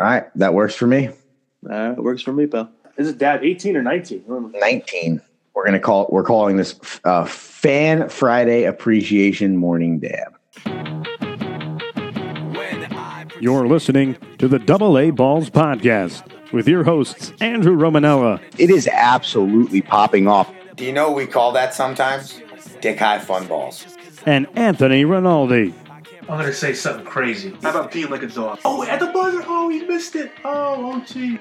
All right, that works for me. That works for me, pal. Is it DAAB 18 or 19? 19. We're gonna call we're calling this uh, Fan Friday Appreciation Morning Dab. You're listening to the Double A Balls Podcast with your hosts, Andrew Romanella. It is absolutely popping off. Do you know what we call that sometimes? Dick high fun balls. And Anthony Rinaldi. I'm going to say something crazy. How about peeing like a dog? Oh, at the buzzer. Oh, he missed it. Oh, oh, gee.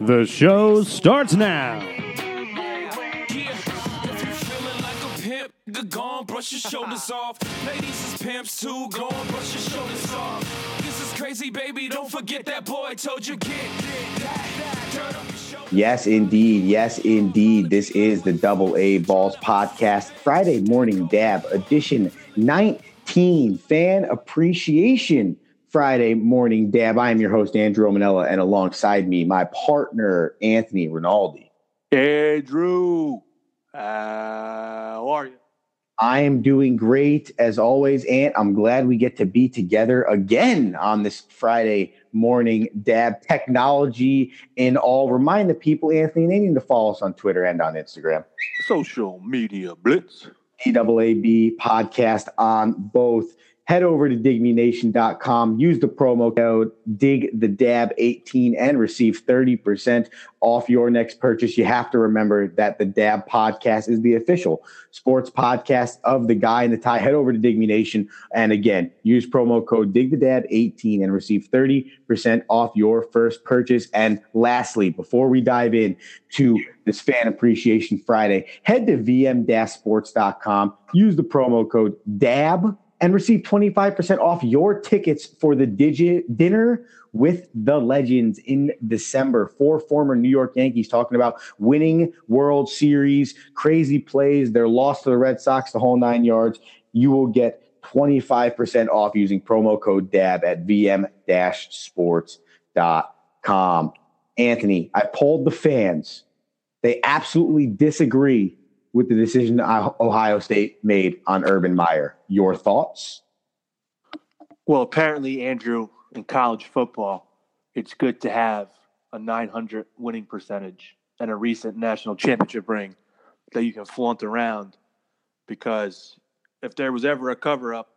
The show starts now. Go on, brush your shoulders off. Ladies is pimps too. Go on, brush your shoulders off. This is crazy, baby. Don't forget that boy told you get Yes, indeed. Yes, indeed. This is the Double A Balls Podcast, Friday Morning Dab, edition 19, Fan Appreciation Friday Morning Dab. I am your host, Andrew Romanella, and alongside me, my partner, Anthony Rinaldi. Andrew, uh, how are you? I am doing great as always, Ant. I'm glad we get to be together again on this Friday morning dab technology and all. Remind the people, Anthony, they need to follow us on Twitter and on Instagram. Social media blitz. DAAB podcast on both head over to digmenation.com, use the promo code dig the dab 18 and receive 30% off your next purchase. You have to remember that the Dab podcast is the official sports podcast of the guy in the tie. Head over to Dig Me Nation and again, use promo code dig the dab 18 and receive 30% off your first purchase. And lastly, before we dive in to this fan appreciation Friday, head to vm-sports.com, use the promo code DAB and receive 25% off your tickets for the digi- dinner with the legends in December. Four former New York Yankees talking about winning World Series, crazy plays, their loss to the Red Sox, the whole nine yards. You will get 25% off using promo code DAB at vm-sports.com. Anthony, I polled the fans. They absolutely disagree with the decision Ohio State made on Urban Meyer. Your thoughts? Well, apparently, Andrew, in college football, it's good to have a 900 winning percentage and a recent national championship ring that you can flaunt around because if there was ever a cover up,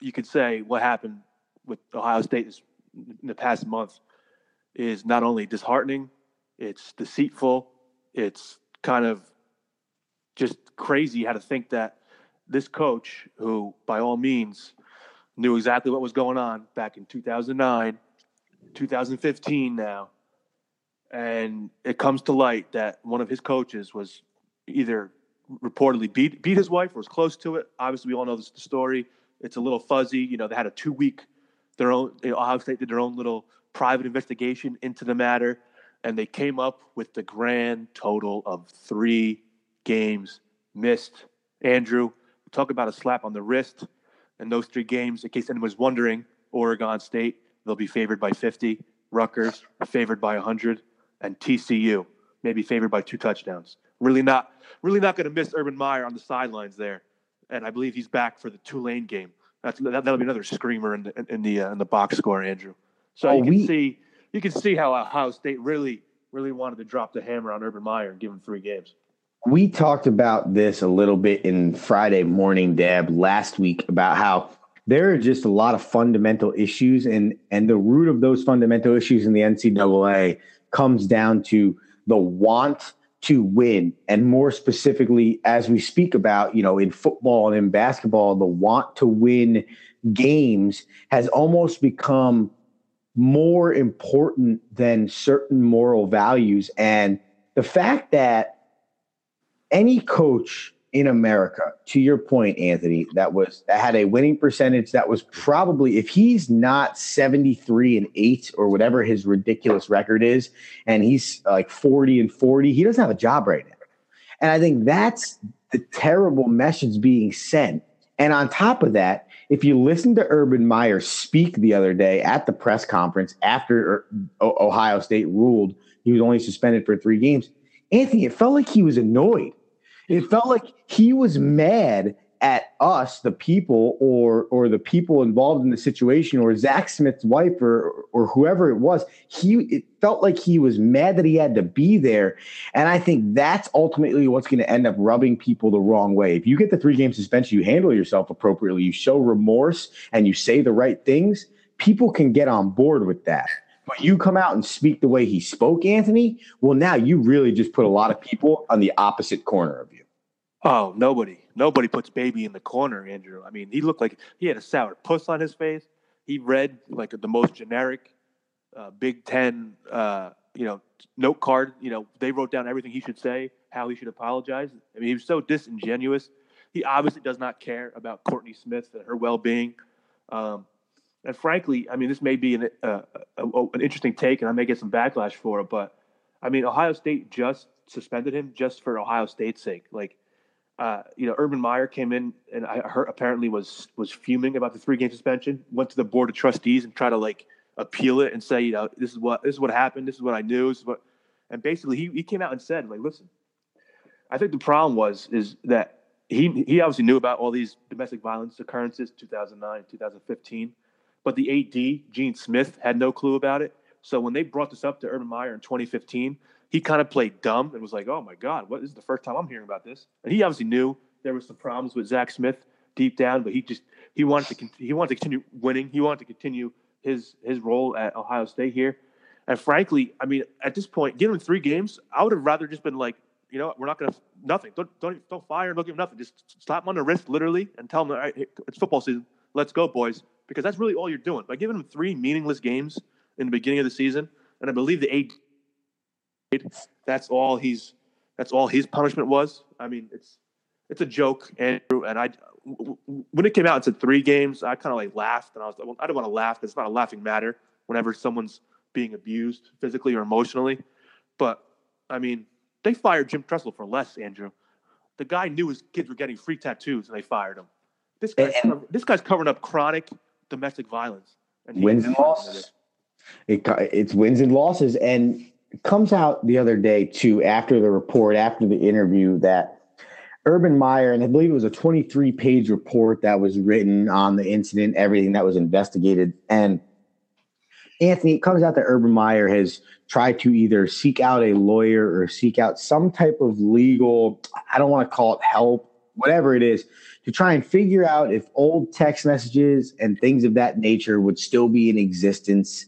you could say what happened with Ohio State in the past month is not only disheartening, it's deceitful, it's kind of just crazy how to think that this coach, who by all means knew exactly what was going on back in 2009, 2015 now, and it comes to light that one of his coaches was either reportedly beat beat his wife or was close to it. Obviously, we all know this, the story. It's a little fuzzy. You know, they had a two week their own Ohio State did their own little private investigation into the matter, and they came up with the grand total of three games missed. Andrew, talk about a slap on the wrist in those three games. In case anyone was wondering, Oregon State, they'll be favored by 50. Rutgers, favored by 100. And TCU, maybe favored by two touchdowns. Really not, really not going to miss Urban Meyer on the sidelines there. And I believe he's back for the Tulane game. That's, that, will be another screamer in the in the uh, in the box score, Andrew. So oh, you can we... see you can see how Ohio State really really wanted to drop the hammer on Urban Meyer and give him three games we talked about this a little bit in Friday morning, DAAB, last week about how there are just a lot of fundamental issues, and and the root of those fundamental issues in the NCAA comes down to the want to win, and more specifically, as we speak about, you know, in football and in basketball, the want to win games has almost become more important than certain moral values, and the fact that any coach in America, to your point, Anthony, that was that had a winning percentage that was probably if he's not 73 and 8 or whatever his ridiculous record is, and he's like 40 and 40, he doesn't have a job right now. And I think that's the terrible message being sent. And on top of that, if you listen to Urban Meyer speak the other day at the press conference after uh, Ohio State ruled he was only suspended for three games, Anthony, it felt like he was annoyed. It felt like he was mad at us, the people, or or the people involved in the situation, or Zach Smith's wife, or or whoever it was. He it felt like he was mad that he had to be there, and I think that's ultimately what's going to end up rubbing people the wrong way. If you get the three game suspension, you handle yourself appropriately, you show remorse, and you say the right things. People can get on board with that. But you come out and speak the way he spoke, Anthony. Well, now you really just put a lot of people on the opposite corner of you. Oh, nobody, nobody puts baby in the corner, Andrew. I mean, he looked like he had a sour puss on his face. He read like the most generic uh, Big Ten, uh, you know, note card. You know, they wrote down everything he should say, how he should apologize. I mean, he was so disingenuous. He obviously does not care about Courtney Smith and her well-being. Um, and frankly, I mean, this may be an, uh, a, an interesting take, and I may get some backlash for it. But I mean, Ohio State just suspended him just for Ohio State's sake. Like, uh, you know, Urban Meyer came in and I heard apparently was was fuming about the three game suspension. Went to the board of trustees and tried to like appeal it and say, you know, this is what this is what happened. This is what I knew. This is what, and basically he he came out and said, like, listen, I think the problem was is that he he obviously knew about all these domestic violence occurrences, 2009, 2015 but the AD, Gene Smith, had no clue about it. So when they brought this up to Urban Meyer in 2015, he kind of played dumb and was like, "Oh my God, what this is the first time I'm hearing about this?" And he obviously knew there was some problems with Zach Smith deep down, but he just he wanted to he wanted to continue winning. He wanted to continue his his role at Ohio State here. And frankly, I mean, at this point, give him three games. I would have rather just been like, you know, we're not going to nothing. Don't don't don't fire. Don't give him nothing. Just slap him on the wrist, literally, and tell him, all right, it's football season. Let's go, boys because that's really all you're doing. By giving him three meaningless games in the beginning of the season, and I believe the eight, that's all he's, that's all his punishment was. I mean, it's, it's a joke, Andrew. And I, when it came out and said three games, I kind of like laughed, and I was, well, I don't want to laugh. It's not a laughing matter whenever someone's being abused physically or emotionally. But I mean, they fired Jim Tressel for less, Andrew. The guy knew his kids were getting free tattoos, and they fired him. This guy's, and, this guy's covering up chronic domestic violence. And wins and losses. It, it's wins and losses. And it comes out the other day, too, after the report, after the interview, that Urban Meyer, and I believe it was a 23 page report that was written on the incident, everything that was investigated. And Anthony, it comes out that Urban Meyer has tried to either seek out a lawyer or seek out some type of legal, I don't want to call it help, whatever it is, to try and figure out if old text messages and things of that nature would still be in existence.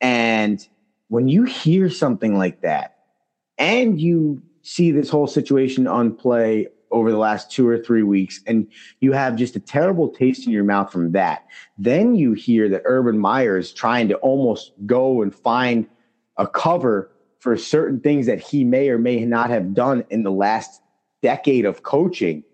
And when you hear something like that and you see this whole situation on play over the last two or three weeks, and you have just a terrible taste in your mouth from that, then you hear that Urban Meyer is trying to almost go and find a cover for certain things that he may or may not have done in the last decade of coaching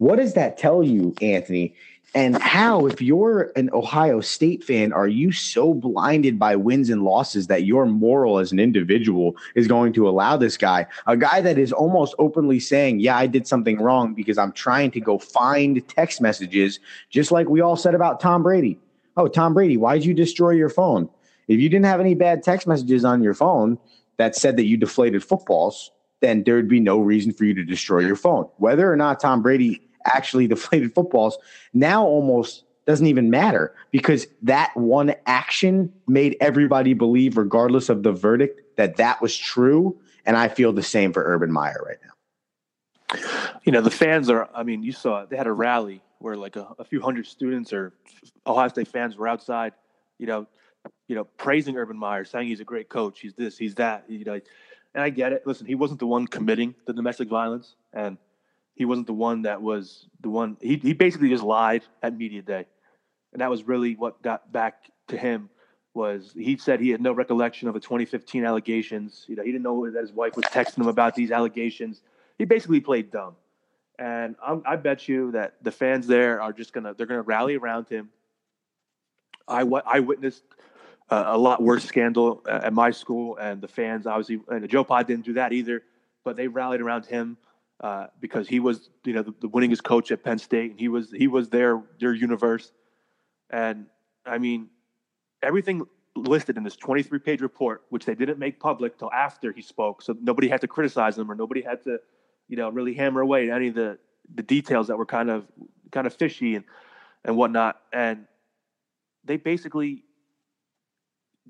what does that tell you, Anthony? And how, if you're an Ohio State fan, are you so blinded by wins and losses that your moral as an individual is going to allow this guy, a guy that is almost openly saying, Yeah, I did something wrong because I'm trying to go find text messages, just like we all said about Tom Brady. Oh, Tom Brady, why'd you destroy your phone? If you didn't have any bad text messages on your phone that said that you deflated footballs, then there'd be no reason for you to destroy your phone. Whether or not Tom Brady actually deflated footballs now almost doesn't even matter because that one action made everybody believe, regardless of the verdict, that that was true. And I feel the same for Urban Meyer right now. You know, the fans are, I mean, you saw they had a rally where like a, a few hundred students or Ohio State fans were outside, you know, you know, praising Urban Meyer, saying he's a great coach, he's this, he's that, you know. And I get it. Listen, he wasn't the one committing the domestic violence, and he wasn't the one that was the one. He he basically just lied at media day, and that was really what got back to him. Was he said he had no recollection of the 2015 allegations? You know, he didn't know that his wife was texting him about these allegations. He basically played dumb, and I'm, i bet you that the fans there are just gonna they're gonna rally around him. I I witnessed a lot worse scandal at my school, and the fans obviously and JoePa didn't do that either, but they rallied around him uh, because he was, you know, the, the, winningest coach at Penn State, and he was he was their their universe. And I mean, everything listed in this 23 page report, which they didn't make public till after he spoke, so nobody had to criticize him or nobody had to, you know, really hammer away at any of the the details that were kind of kind of fishy and and whatnot. And they basically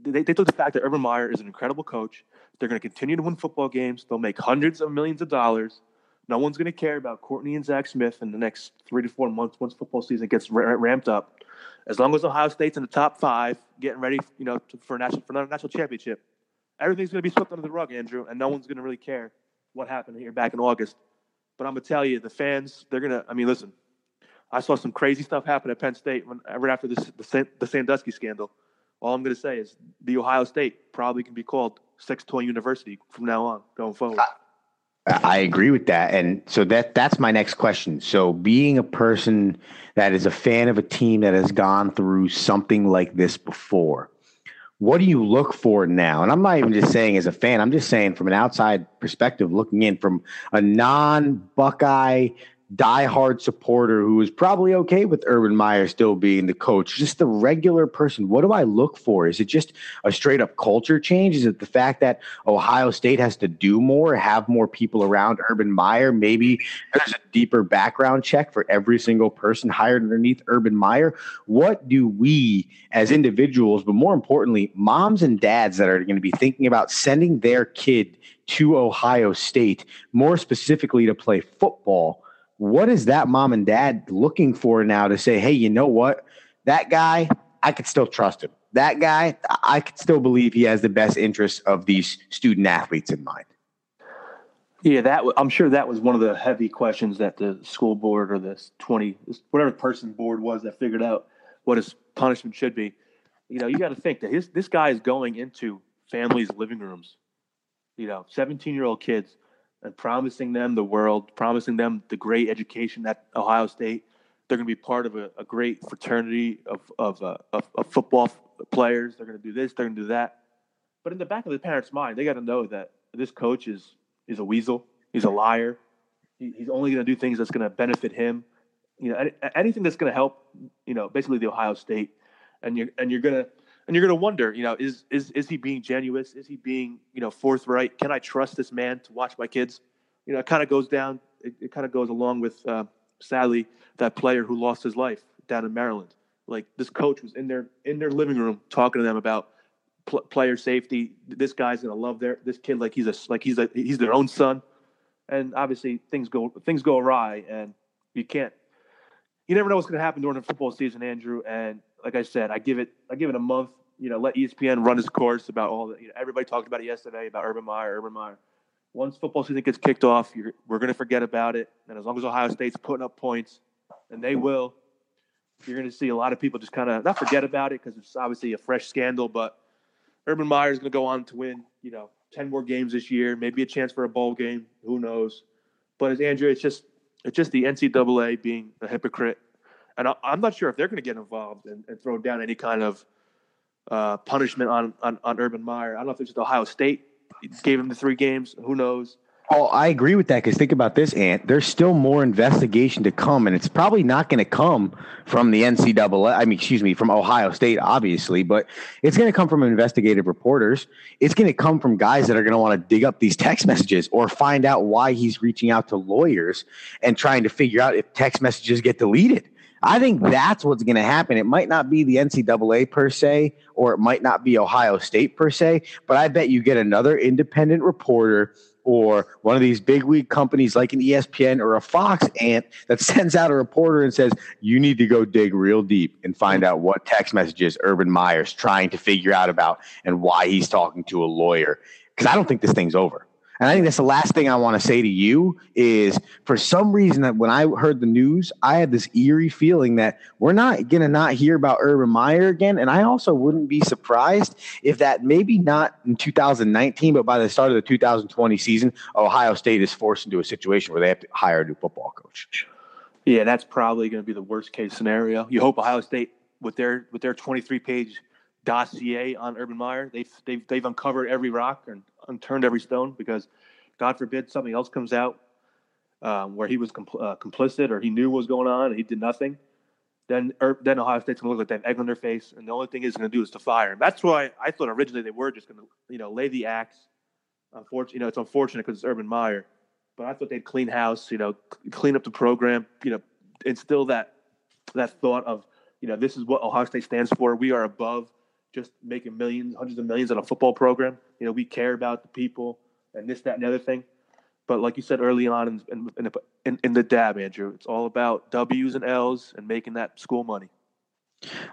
they, they took the fact that Urban Meyer is an incredible coach. They're going to continue to win football games. They'll make hundreds of millions of dollars. No one's going to care about Courtney and Zach Smith in the next three to four months once football season gets ra- ramped up. As long as Ohio State's in the top five, getting ready, you know, to, for national for national championship, everything's going to be swept under the rug, Andrew, and no one's going to really care what happened here back in August. But I'm going to tell you, the fans, they're going to. I mean, listen, I saw some crazy stuff happen at Penn State when, right after this, the, the Sandusky scandal. All I'm going to say is the Ohio State probably can be called Sex Toy University from now on, going forward. I agree with that, and so that that's my next question. So, being a person that is a fan of a team that has gone through something like this before, what do you look for now? And I'm not even just saying as a fan; I'm just saying from an outside perspective, looking in from a non-Buckeye diehard supporter who is probably okay with Urban Meyer still being the coach, just the regular person, what do I look for? Is it just a straight up culture change? Is it the fact that Ohio State has to do more, have more people around Urban Meyer? Maybe there's a deeper background check for every single person hired underneath Urban Meyer. What do we as individuals, but more importantly, moms and dads that are going to be thinking about sending their kid to Ohio State, more specifically to play football? What is that mom and dad looking for now to say, hey, you know what? That guy, I could still trust him. That guy, I could still believe he has the best interests of these student athletes in mind. Yeah, that I'm sure that was one of the heavy questions that the school board or this 20 whatever person board was that figured out what his punishment should be. You know, you got to think that his this guy is going into families' living rooms. You know, 17 year old kids and promising them the world, promising them the great education at Ohio State. They're going to be part of a, a great fraternity of of, uh, of, of football players. They're going to do this. They're going to do that. But in the back of the parents' mind, they got to know that this coach is is a weasel. He's a liar. He, he's only going to do things that's going to benefit him. You know, anything that's going to help. You know, basically the Ohio State, and you're and you're gonna and you're going to wonder, you know, is is is he being genuine? Is he being, you know, forthright? Can I trust this man to watch my kids? You know, it kind of goes down. It, it kind of goes along with, uh, sadly, that player who lost his life down in Maryland. Like this coach was in their in their living room talking to them about pl- player safety. This guy's going to love their this kid like he's a like he's a he's their own son. And obviously things go things go awry, and you can't. You never know what's going to happen during the football season, Andrew. And like I said, I give it I give it a month you know, let ESPN run its course about all that. You know, everybody talked about it yesterday about Urban Meyer, Urban Meyer. Once football season gets kicked off, we're going to forget about it. And as long as Ohio State's putting up points, and they will, you're going to see a lot of people just kind of not forget about it because it's obviously a fresh scandal. But Urban Meyer is going to go on to win, you know, ten more games this year, maybe a chance for a bowl game. Who knows? But as Andrew, it's just it's just the NCAA being a hypocrite, and I, am not sure if they're going to get involved and, and throw down any kind of uh, punishment on, on, on Urban Meyer. I don't know if it's just Ohio State gave him the three games. Who knows? Oh, I agree with that because think about this, Ant. There's still more investigation to come, and it's probably not going to come from the NCAA. I mean, excuse me, from Ohio State, obviously, but it's going to come from investigative reporters. It's going to come from guys that are going to want to dig up these text messages or find out why he's reaching out to lawyers and trying to figure out if text messages get deleted. I think that's what's going to happen. It might not be the NCAA per se, or it might not be Ohio State per se, but I bet you get another independent reporter or one of these big week companies like an ESPN or a Fox ant that sends out a reporter and says, you need to go dig real deep and find out what text messages Urban Meyer's trying to figure out about and why he's talking to a lawyer. Because I don't think this thing's over. And I think that's the last thing I want to say to you is for some reason that when I heard the news, I had this eerie feeling that we're not going to not hear about Urban Meyer again. And I also wouldn't be surprised if that maybe not in 2019, but by the start of the 2020 season, Ohio State is forced into a situation where they have to hire a new football coach. Yeah, that's probably going to be the worst case scenario. You hope Ohio State with their with their 23 page dossier on Urban Meyer, they've they've they've uncovered every rock and unturned every stone because, God forbid, something else comes out um, where he was compl- uh, complicit or he knew what was going on and he did nothing. Then, then Ohio State's gonna look like they have egg on their face, and the only thing he's gonna do is to fire him. That's why I thought originally they were just gonna, you know, lay the axe. Unfortunately, you know, it's unfortunate because it's Urban Meyer, but I thought they'd clean house, you know, c- clean up the program, you know, instill that that thought of, you know, this is what Ohio State stands for. We are above just making millions, hundreds of millions on a football program. You know, we care about the people and this, that, and the other thing. But like you said early on in, in, in, in the dab, Andrew, it's all about W's and L's and making that school money.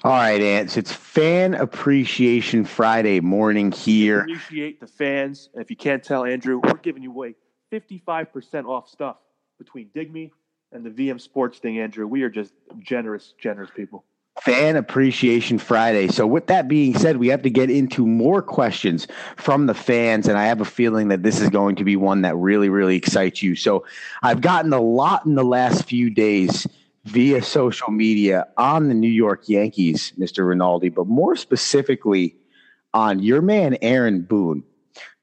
All right, Ants. It's Fan Appreciation Friday morning here. Appreciate the fans. And if you can't tell, Andrew, we're giving you away 55% off stuff between Dig Me and the VM Sports thing, Andrew. We are just generous, generous people. Fan Appreciation Friday. So, with that being said, we have to get into more questions from the fans, and I have a feeling that this is going to be one that really, really excites you. So, I've gotten a lot in the last few days via social media on the New York Yankees, Mr. Rinaldi, but more specifically on your man, Aaron Boone.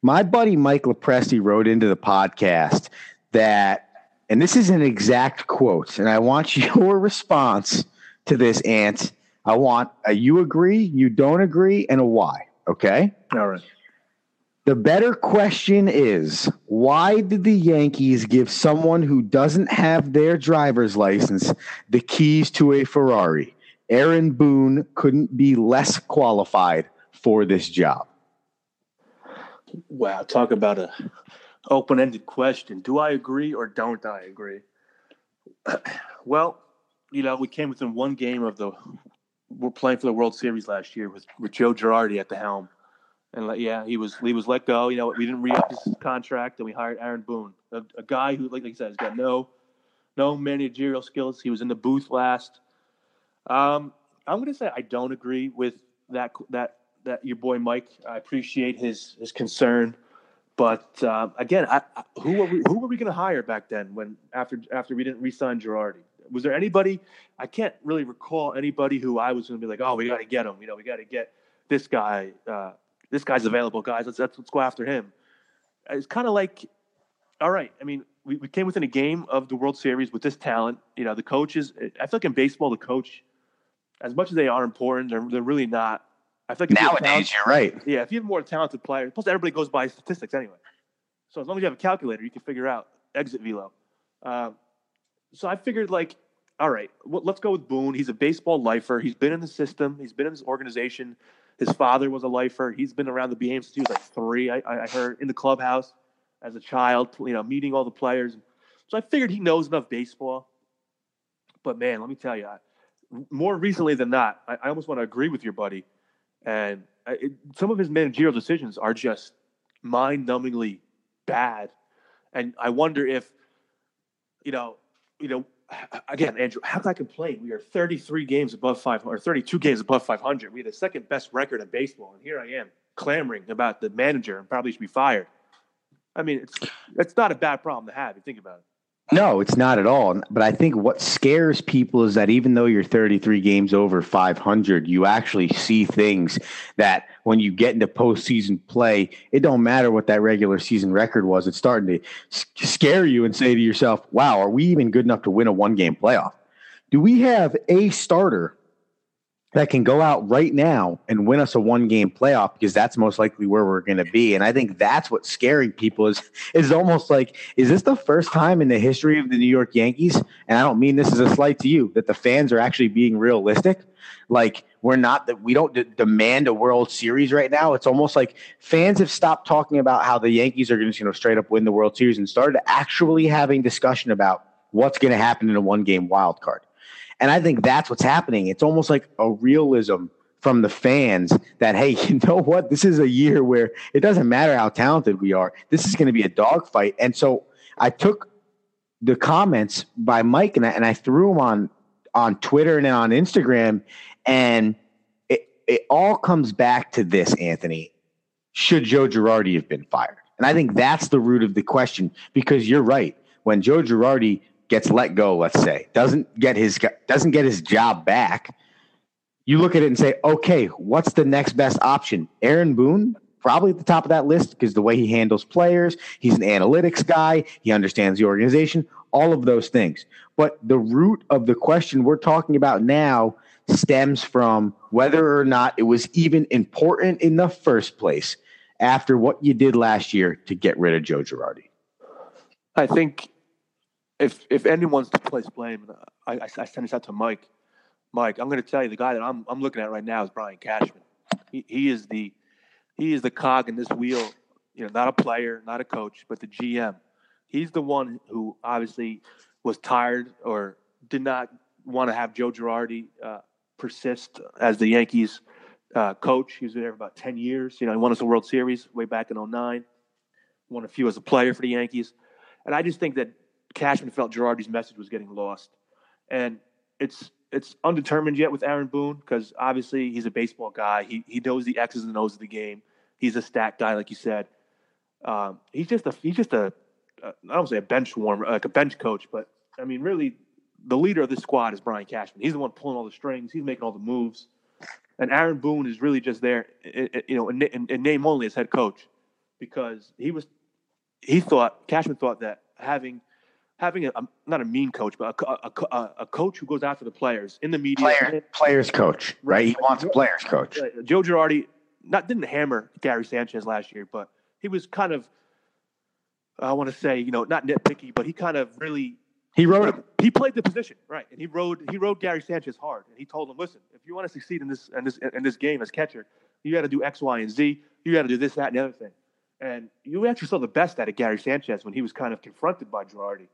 My buddy Mike Lepresti wrote into the podcast that, and this is an exact quote, and I want your response to this, Ant. I want a you agree, you don't agree, and a why. Okay. All right. The better question is why did the Yankees give someone who doesn't have their driver's license the keys to a Ferrari? Aaron Boone couldn't be less qualified for this job. Wow. Talk about a open ended question. Do I agree or don't I agree? well, you know, we came within one game of the. We're playing for the World Series last year with, with Joe Girardi at the helm, and like, yeah, he was he was let go. You know, we didn't re-up his contract, and we hired Aaron Boone, a, a guy who, like, like I said, has got no no managerial skills. He was in the booth last. Um, I'm going to say I don't agree with that that that your boy Mike. I appreciate his his concern, but uh, again, I, I, who were we, who were we going to hire back then when after after we didn't re-sign Girardi? Was there anybody? I can't really recall anybody who I was going to be like, oh, we got to get him. You know, we got to get this guy. Uh, this guy's available, guys. Let's let's, let's go after him. It's kind of like, all right. I mean, we, we came within a game of the World Series with this talent. You know, the coaches. I feel like in baseball, the coach, as much as they are important, they're, they're really not. I feel like you Nowadays, talent- you're right. yeah, if you have more talented players, plus everybody goes by statistics anyway. So as long as you have a calculator, you can figure out exit velo. Um, so I figured, like, all right, well, let's go with Boone. He's a baseball lifer. He's been in the system. He's been in this organization. His father was a lifer. He's been around the BAM since he was like three. I, I heard in the clubhouse as a child, you know, meeting all the players. So I figured he knows enough baseball. But man, let me tell you, more recently than not, I, I almost want to agree with your buddy. And I, it, some of his managerial decisions are just mind-numbingly bad. And I wonder if, you know, you know, again, Andrew, how can I complain? We are 33 games above 500, or 32 games above 500. We had the second best record in baseball, and here I am clamoring about the manager and probably should be fired. I mean, it's it's not a bad problem to have. You think about it. No, it's not at all. But I think what scares people is that even though you're 33 games over 500, you actually see things that when you get into postseason play, it don't matter what that regular season record was. It's starting to scare you and say to yourself, "Wow, are we even good enough to win a one game playoff? Do we have a starter that can go out right now and win us a one game playoff because that's most likely where we're going to be. And I think that's what's scaring people is is almost like is this the first time in the history of the New York Yankees and I don't mean this as a slight to you that the fans are actually being realistic like we're not that we don't d- demand a World Series right now. It's almost like fans have stopped talking about how the Yankees are going to straight up win the World Series and started actually having discussion about what's going to happen in a one game wild card. And I think that's what's happening. It's almost like a realism from the fans that, hey, you know what? This is a year where it doesn't matter how talented we are. This is going to be a dogfight. And so I took the comments by Mike and I, and I threw them on on Twitter and on Instagram. And it, it all comes back to this, Anthony. Should Joe Girardi have been fired? And I think that's the root of the question because you're right. When Joe Girardi gets let go, let's say, doesn't get his doesn't get his job back, you look at it and say, okay, what's the next best option? Aaron Boone, probably at the top of that list because the way he handles players, he's an analytics guy, he understands the organization, all of those things. But the root of the question we're talking about now stems from whether or not it was even important in the first place after what you did last year to get rid of Joe Girardi. I think if if anyone's to place blame, I, I, I send this out to Mike. Mike, I'm going to tell you the guy that I'm I'm looking at right now is Brian Cashman. He, he is the he is the cog in this wheel. You know, not a player, not a coach, but the GM. He's the one who obviously was tired or did not want to have Joe Girardi uh, persist as the Yankees uh, coach. He was there for about 10 years. You know, he won us a World Series way back in 09, won a few as a player for the Yankees. And I just think that Cashman felt Girardi's message was getting lost. And it's it's undetermined yet with Aaron Boone because obviously he's a baseball guy. He, he knows the X's and O's of the game. He's a stat guy, like you said. Um, he's just a he's just a I don't say a bench warmer, like a bench coach, but I mean, really, the leader of this squad is Brian Cashman. He's the one pulling all the strings. He's making all the moves, and Aaron Boone is really just there, you know, in name only as head coach, because he was he thought Cashman thought that having having a, a not a mean coach, but a, a, a, coach who goes after the players in the media, Player, players coach, right? right? He wants a players coach. Joe Girardi not didn't hammer Gary Sanchez last year, but he was kind of I want to say, you know, not nitpicky, but he kind of really he rode him. He played the position right, and he rode he rode Gary Sanchez hard, and he told him, "Listen, if you want to succeed in this in this in this game as catcher, you got to do X, Y, and Z. You got to do this, that, and the other thing." And you actually saw the best out of Gary Sanchez when he was kind of confronted by Girardi.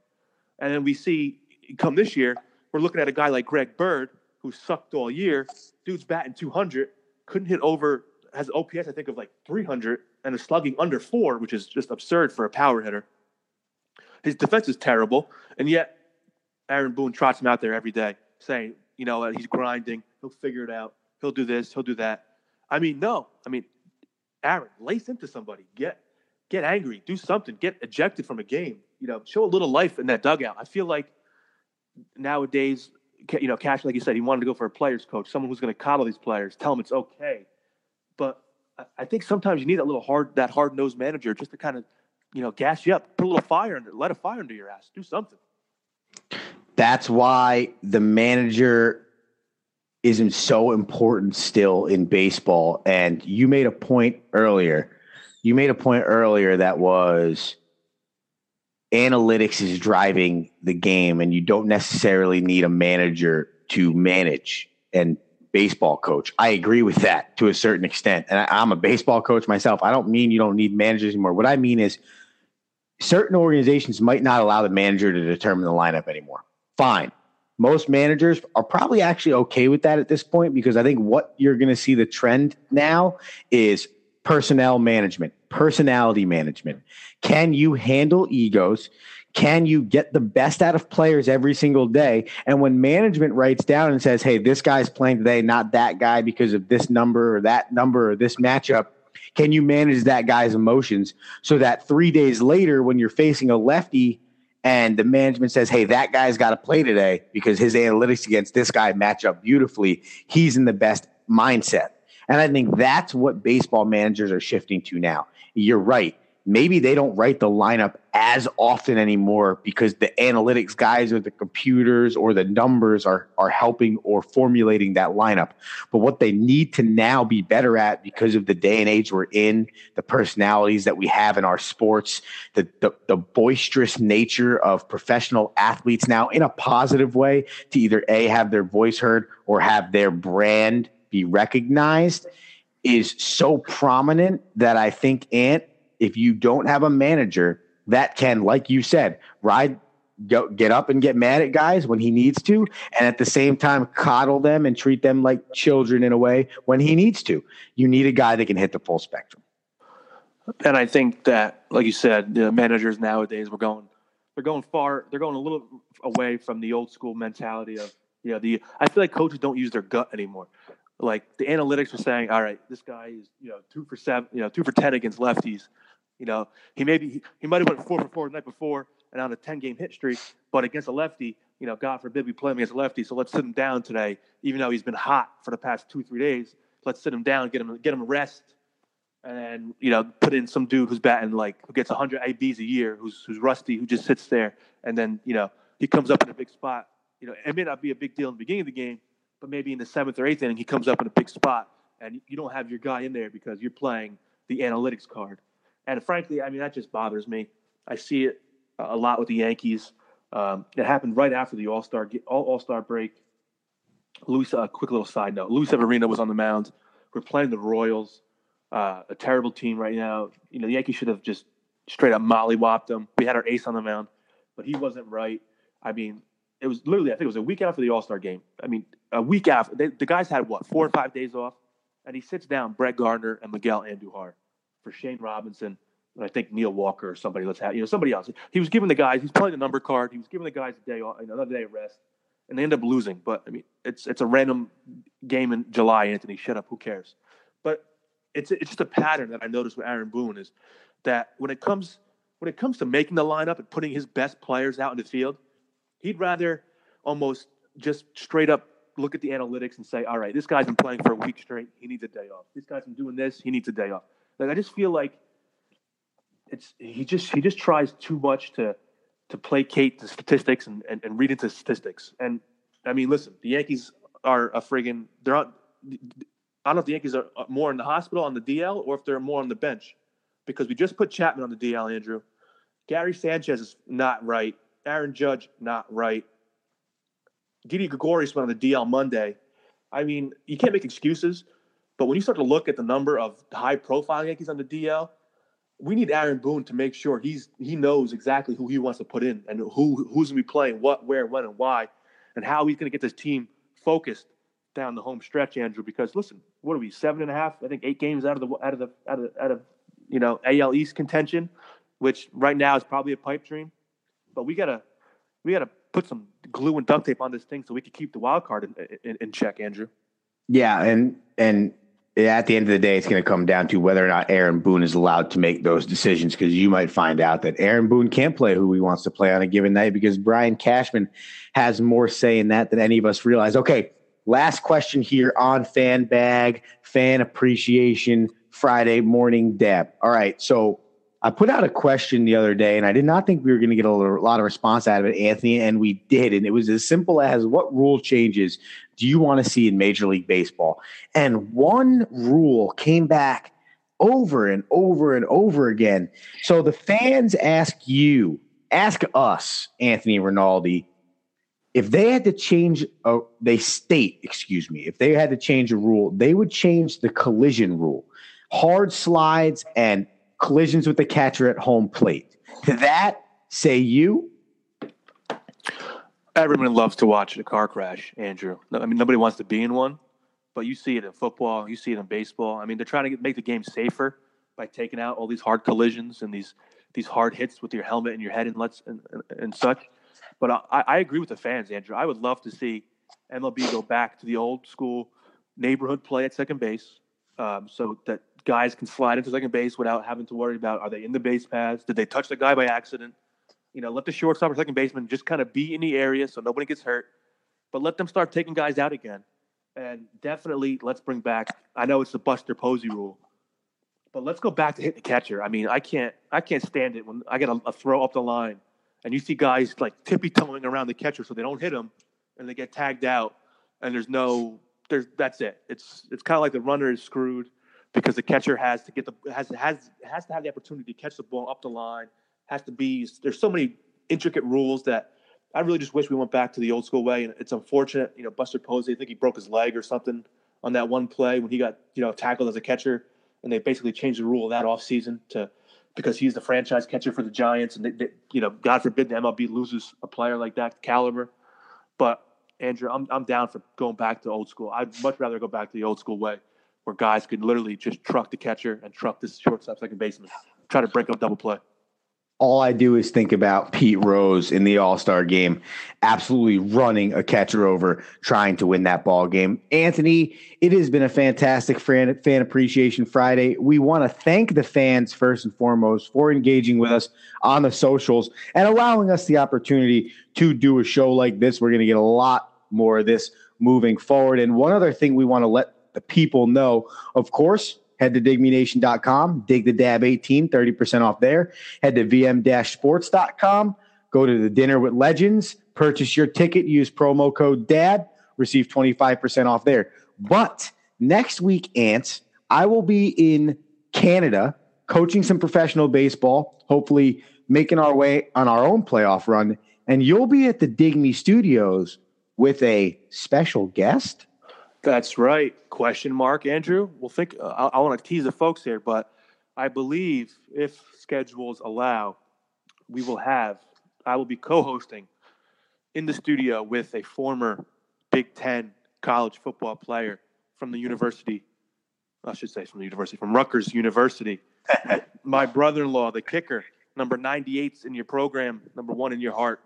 And then we see come this year, we're looking at a guy like Greg Bird, who sucked all year. Dude's batting 200, couldn't hit over, has OPS I think of like 300, and is slugging under four, which is just absurd for a power hitter. His defense is terrible, and yet Aaron Boone trots him out there every day, saying, you know, he's grinding. He'll figure it out. He'll do this. He'll do that. I mean, no. I mean, Aaron, lace into somebody. Get get angry. Do something. Get ejected from a game. You know, show a little life in that dugout. I feel like nowadays, you know, Cash, like you said, he wanted to go for a players coach, someone who's going to coddle these players, tell them it's okay. But I think sometimes you need that little hard, that hard nosed manager just to kind of, you know, gas you up, put a little fire under, let a fire under your ass, do something. That's why the manager isn't so important still in baseball. And you made a point earlier. You made a point earlier that was analytics is driving the game, and you don't necessarily need a manager to manage and baseball coach. I agree with that to a certain extent. And I, am a baseball coach myself. I don't mean you don't need managers anymore. What I mean is certain organizations might not allow the manager to determine the lineup anymore. Fine. Most managers are probably actually okay with that at this point because I think what you're going to see the trend now is personnel management, personality management. Can you handle egos? Can you get the best out of players every single day? And when management writes down and says, hey, this guy's playing today, not that guy because of this number or that number or this matchup, can you manage that guy's emotions so that three days later, when you're facing a lefty and the management says, hey, that guy's got to play today because his analytics against this guy match up beautifully, he's in the best mindset. And I think that's what baseball managers are shifting to now. You're right maybe they don't write the lineup as often anymore because the analytics guys or the computers or the numbers are are helping or formulating that lineup. But what they need to now be better at because of the day and age we're in, the personalities that we have in our sports, the the, the boisterous nature of professional athletes now in a positive way to either a have their voice heard or have their brand be recognized is so prominent that I think Ant if you don't have a manager that can, like you said, ride, go, get up and get mad at guys when he needs to, and at the same time coddle them and treat them like children in a way when he needs to, you need a guy that can hit the full spectrum. And I think that, like you said, the managers nowadays we're going, they're going far, they're going a little away from the old school mentality of, you know, the. I feel like coaches don't use their gut anymore like the analytics are saying, all right, this guy is you know two for seven, you know two for ten against lefties. You know, he maybe he might have went four for four the night before and on a 10 game hit streak, but against a lefty, you know, God forbid we play him against a lefty. So let's sit him down today, even though he's been hot for the past two, three days. Let's sit him down, get him get him rest, and then, you know, put in some dude who's batting like who gets 100 ABs a year, who's who's rusty, who just sits there, and then, you know, he comes up in a big spot. You know, it may not be a big deal in the beginning of the game, but maybe in the seventh or eighth inning, he comes up in a big spot, and you don't have your guy in there because you're playing the analytics card. And frankly, I mean, that just bothers me. I see it a lot with the Yankees. Um, it happened right after the All Star All Star break. Luis, a quick little side note: Luis Severino was on the mound. We're playing the Royals, uh, a terrible team right now. You know, the Yankees should have just straight up mollywopped them. We had our ace on the mound, but he wasn't right. I mean, it was literally I think it was a week after the All Star game. I mean, a week after they, the guys had what four or five days off, and he sits down Brett Gardner and Miguel Andujar for Shane Robinson and I think Neil Walker or somebody. Let's have you know somebody else. He was giving the guys. He's playing the number card. He was giving the guys a day off, another day of rest, and they end up losing. But I mean, it's it's a random game in July. Anthony, shut up. Who cares? But it's it's just a pattern that I noticed with Aaron Boone is that when it comes when it comes to making the lineup and putting his best players out in the field, he'd rather almost just straight up look at the analytics and say, all right, this guy's been playing for a week straight. He needs a day off. This guy's been doing this. He needs a day off. Like I just feel like it's he just he just tries too much to to placate the statistics and, and, and read into statistics. And I mean, listen, the Yankees are a friggin' they're not. I don't know if the Yankees are uh, more in the hospital on the DL or if they're more on the bench, because we just put Chapman on the DL, Andrew. Gary Sanchez is not right. Aaron Judge not right. Didi Gregorius went on the DL Monday. I mean, you can't make excuses, but when you start to look at the number of high-profile Yankees on the DL, we need Aaron Boone to make sure he's he knows exactly who he wants to put in and who who's gonna be playing what, where, when, and why, and how he's gonna get this team focused down the home stretch, Andrew. Because listen, what are we seven and a half? I think eight games out of the out of the out of out of you know AL East contention, which right now is probably a pipe dream. But we gotta we gotta put some glue and duct tape on this thing so we can keep the wild card in, in, in check, Andrew. Yeah, and and at the end of the day, it's going to come down to whether or not Aaron Boone is allowed to make those decisions because you might find out that Aaron Boone can't play who he wants to play on a given night because Brian Cashman has more say in that than any of us realize. Okay, last question here on Fan Bag, Fan Appreciation Friday Morning Dab. All right, so I put out a question the other day, and I did not think we were going to get a lot of response out of it, Anthony, and we did. And it was as simple as what rule changes do you want to see in Major League Baseball? And one rule came back over and over and over again. So the fans ask you, ask us, Anthony Rinaldi, if they had to change, a, they state, excuse me, if they had to change a rule, they would change the collision rule. Hard slides and collisions with the catcher at home plate. To that, say you. Everyone loves to watch a car crash, Andrew. I mean, nobody wants to be in one, but you see it in football, you see it in baseball. I mean, they're trying to get, make the game safer by taking out all these hard collisions and these these hard hits with your helmet and your head and let's and, and, and such. But I, I agree with the fans, Andrew. I would love to see MLB go back to the old school neighborhood play at second base, um, so that guys can slide into second base without having to worry about are they in the base paths? Did they touch the guy by accident? You know, let the shortstop or second baseman just kind of be in the area so nobody gets hurt, but let them start taking guys out again. And definitely, let's bring back. I know it's the Buster Posey rule, but let's go back to hit the catcher. I mean, I can't, I can't stand it when I get a, a throw up the line and you see guys like tippy toeing around the catcher so they don't hit him, and they get tagged out, and there's no, there's that's it. It's it's kind of like the runner is screwed because the catcher has to get the has has has to have the opportunity to catch the ball up the line. Has to be there's so many intricate rules that I really just wish we went back to the old school way. And it's unfortunate, you know, Buster Posey. I think he broke his leg or something on that one play when he got you know tackled as a catcher, and they basically changed the rule of that off season to because he's the franchise catcher for the Giants, and they, they, you know, God forbid the MLB loses a player like that caliber. But Andrew, I'm I'm down for going back to old school. I'd much rather go back to the old school way where guys could literally just truck the catcher and truck this shortstop second baseman, try to break up double play. All I do is think about Pete Rose in the All Star game, absolutely running a catcher over, trying to win that ball game. Anthony, it has been a fantastic fan, fan appreciation Friday. We want to thank the fans first and foremost for engaging with us on the socials and allowing us the opportunity to do a show like this. We're going to get a lot more of this moving forward. And one other thing we want to let the people know. Of course, head to digmenation.com, dig the dab 18, 30% off there. Head to vm sports.com, go to the dinner with legends, purchase your ticket, use promo code DAB, receive 25% off there. But next week, Ants, I will be in Canada coaching some professional baseball. Hopefully, making our way on our own playoff run, and you'll be at the Digny Studios with a special guest. That's right. Question mark, Andrew. We'll think. Uh, I, I want to tease the folks here, but I believe if schedules allow, we will have. I will be co-hosting in the studio with a former Big Ten college football player from the university. I should say from the university, from Rutgers University. My brother-in-law, the kicker, number 98's in your program, number one in your heart.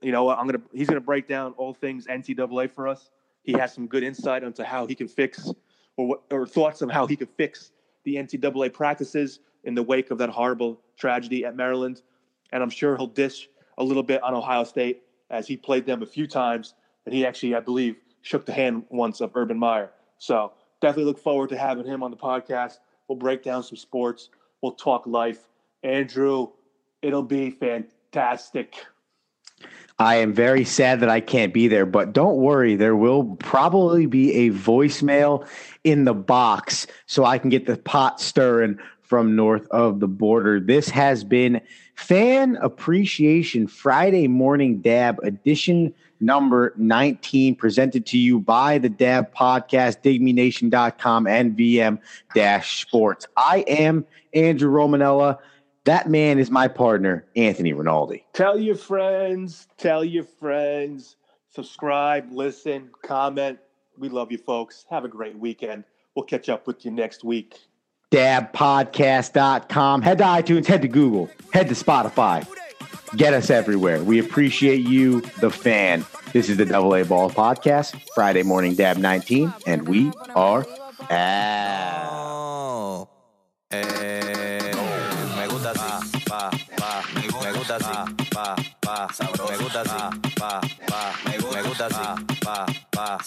You know, what, I'm gonna. He's gonna break down all things NCAA for us. He has some good insight into how he can fix, or what, or thoughts on how he could fix the NCAA practices in the wake of that horrible tragedy at Maryland. And I'm sure he'll dish a little bit on Ohio State as he played them a few times. And he actually, I believe, shook the hand once of Urban Meyer. So definitely look forward to having him on the podcast. We'll break down some sports. We'll talk life. Andrew, it'll be fantastic. I am very sad that I can't be there, but don't worry, there will probably be a voicemail in the box so I can get the pot stirring from north of the border. This has been Fan Appreciation Friday Morning DAAB edition number 19, presented to you by the DAAB Podcast, digmenation.com, and VM Sports. I am Andrew Romanella. That man is my partner, Anthony Rinaldi. Tell your friends, tell your friends, subscribe, listen, comment. We love you folks. Have a great weekend. We'll catch up with you next week. daabpodcast.com. Head to iTunes, head to Google, head to Spotify. Get us everywhere. We appreciate you, the fan. This is the Double A Ball Podcast, Friday morning DAAB 19, and we are out. Oh. 啊。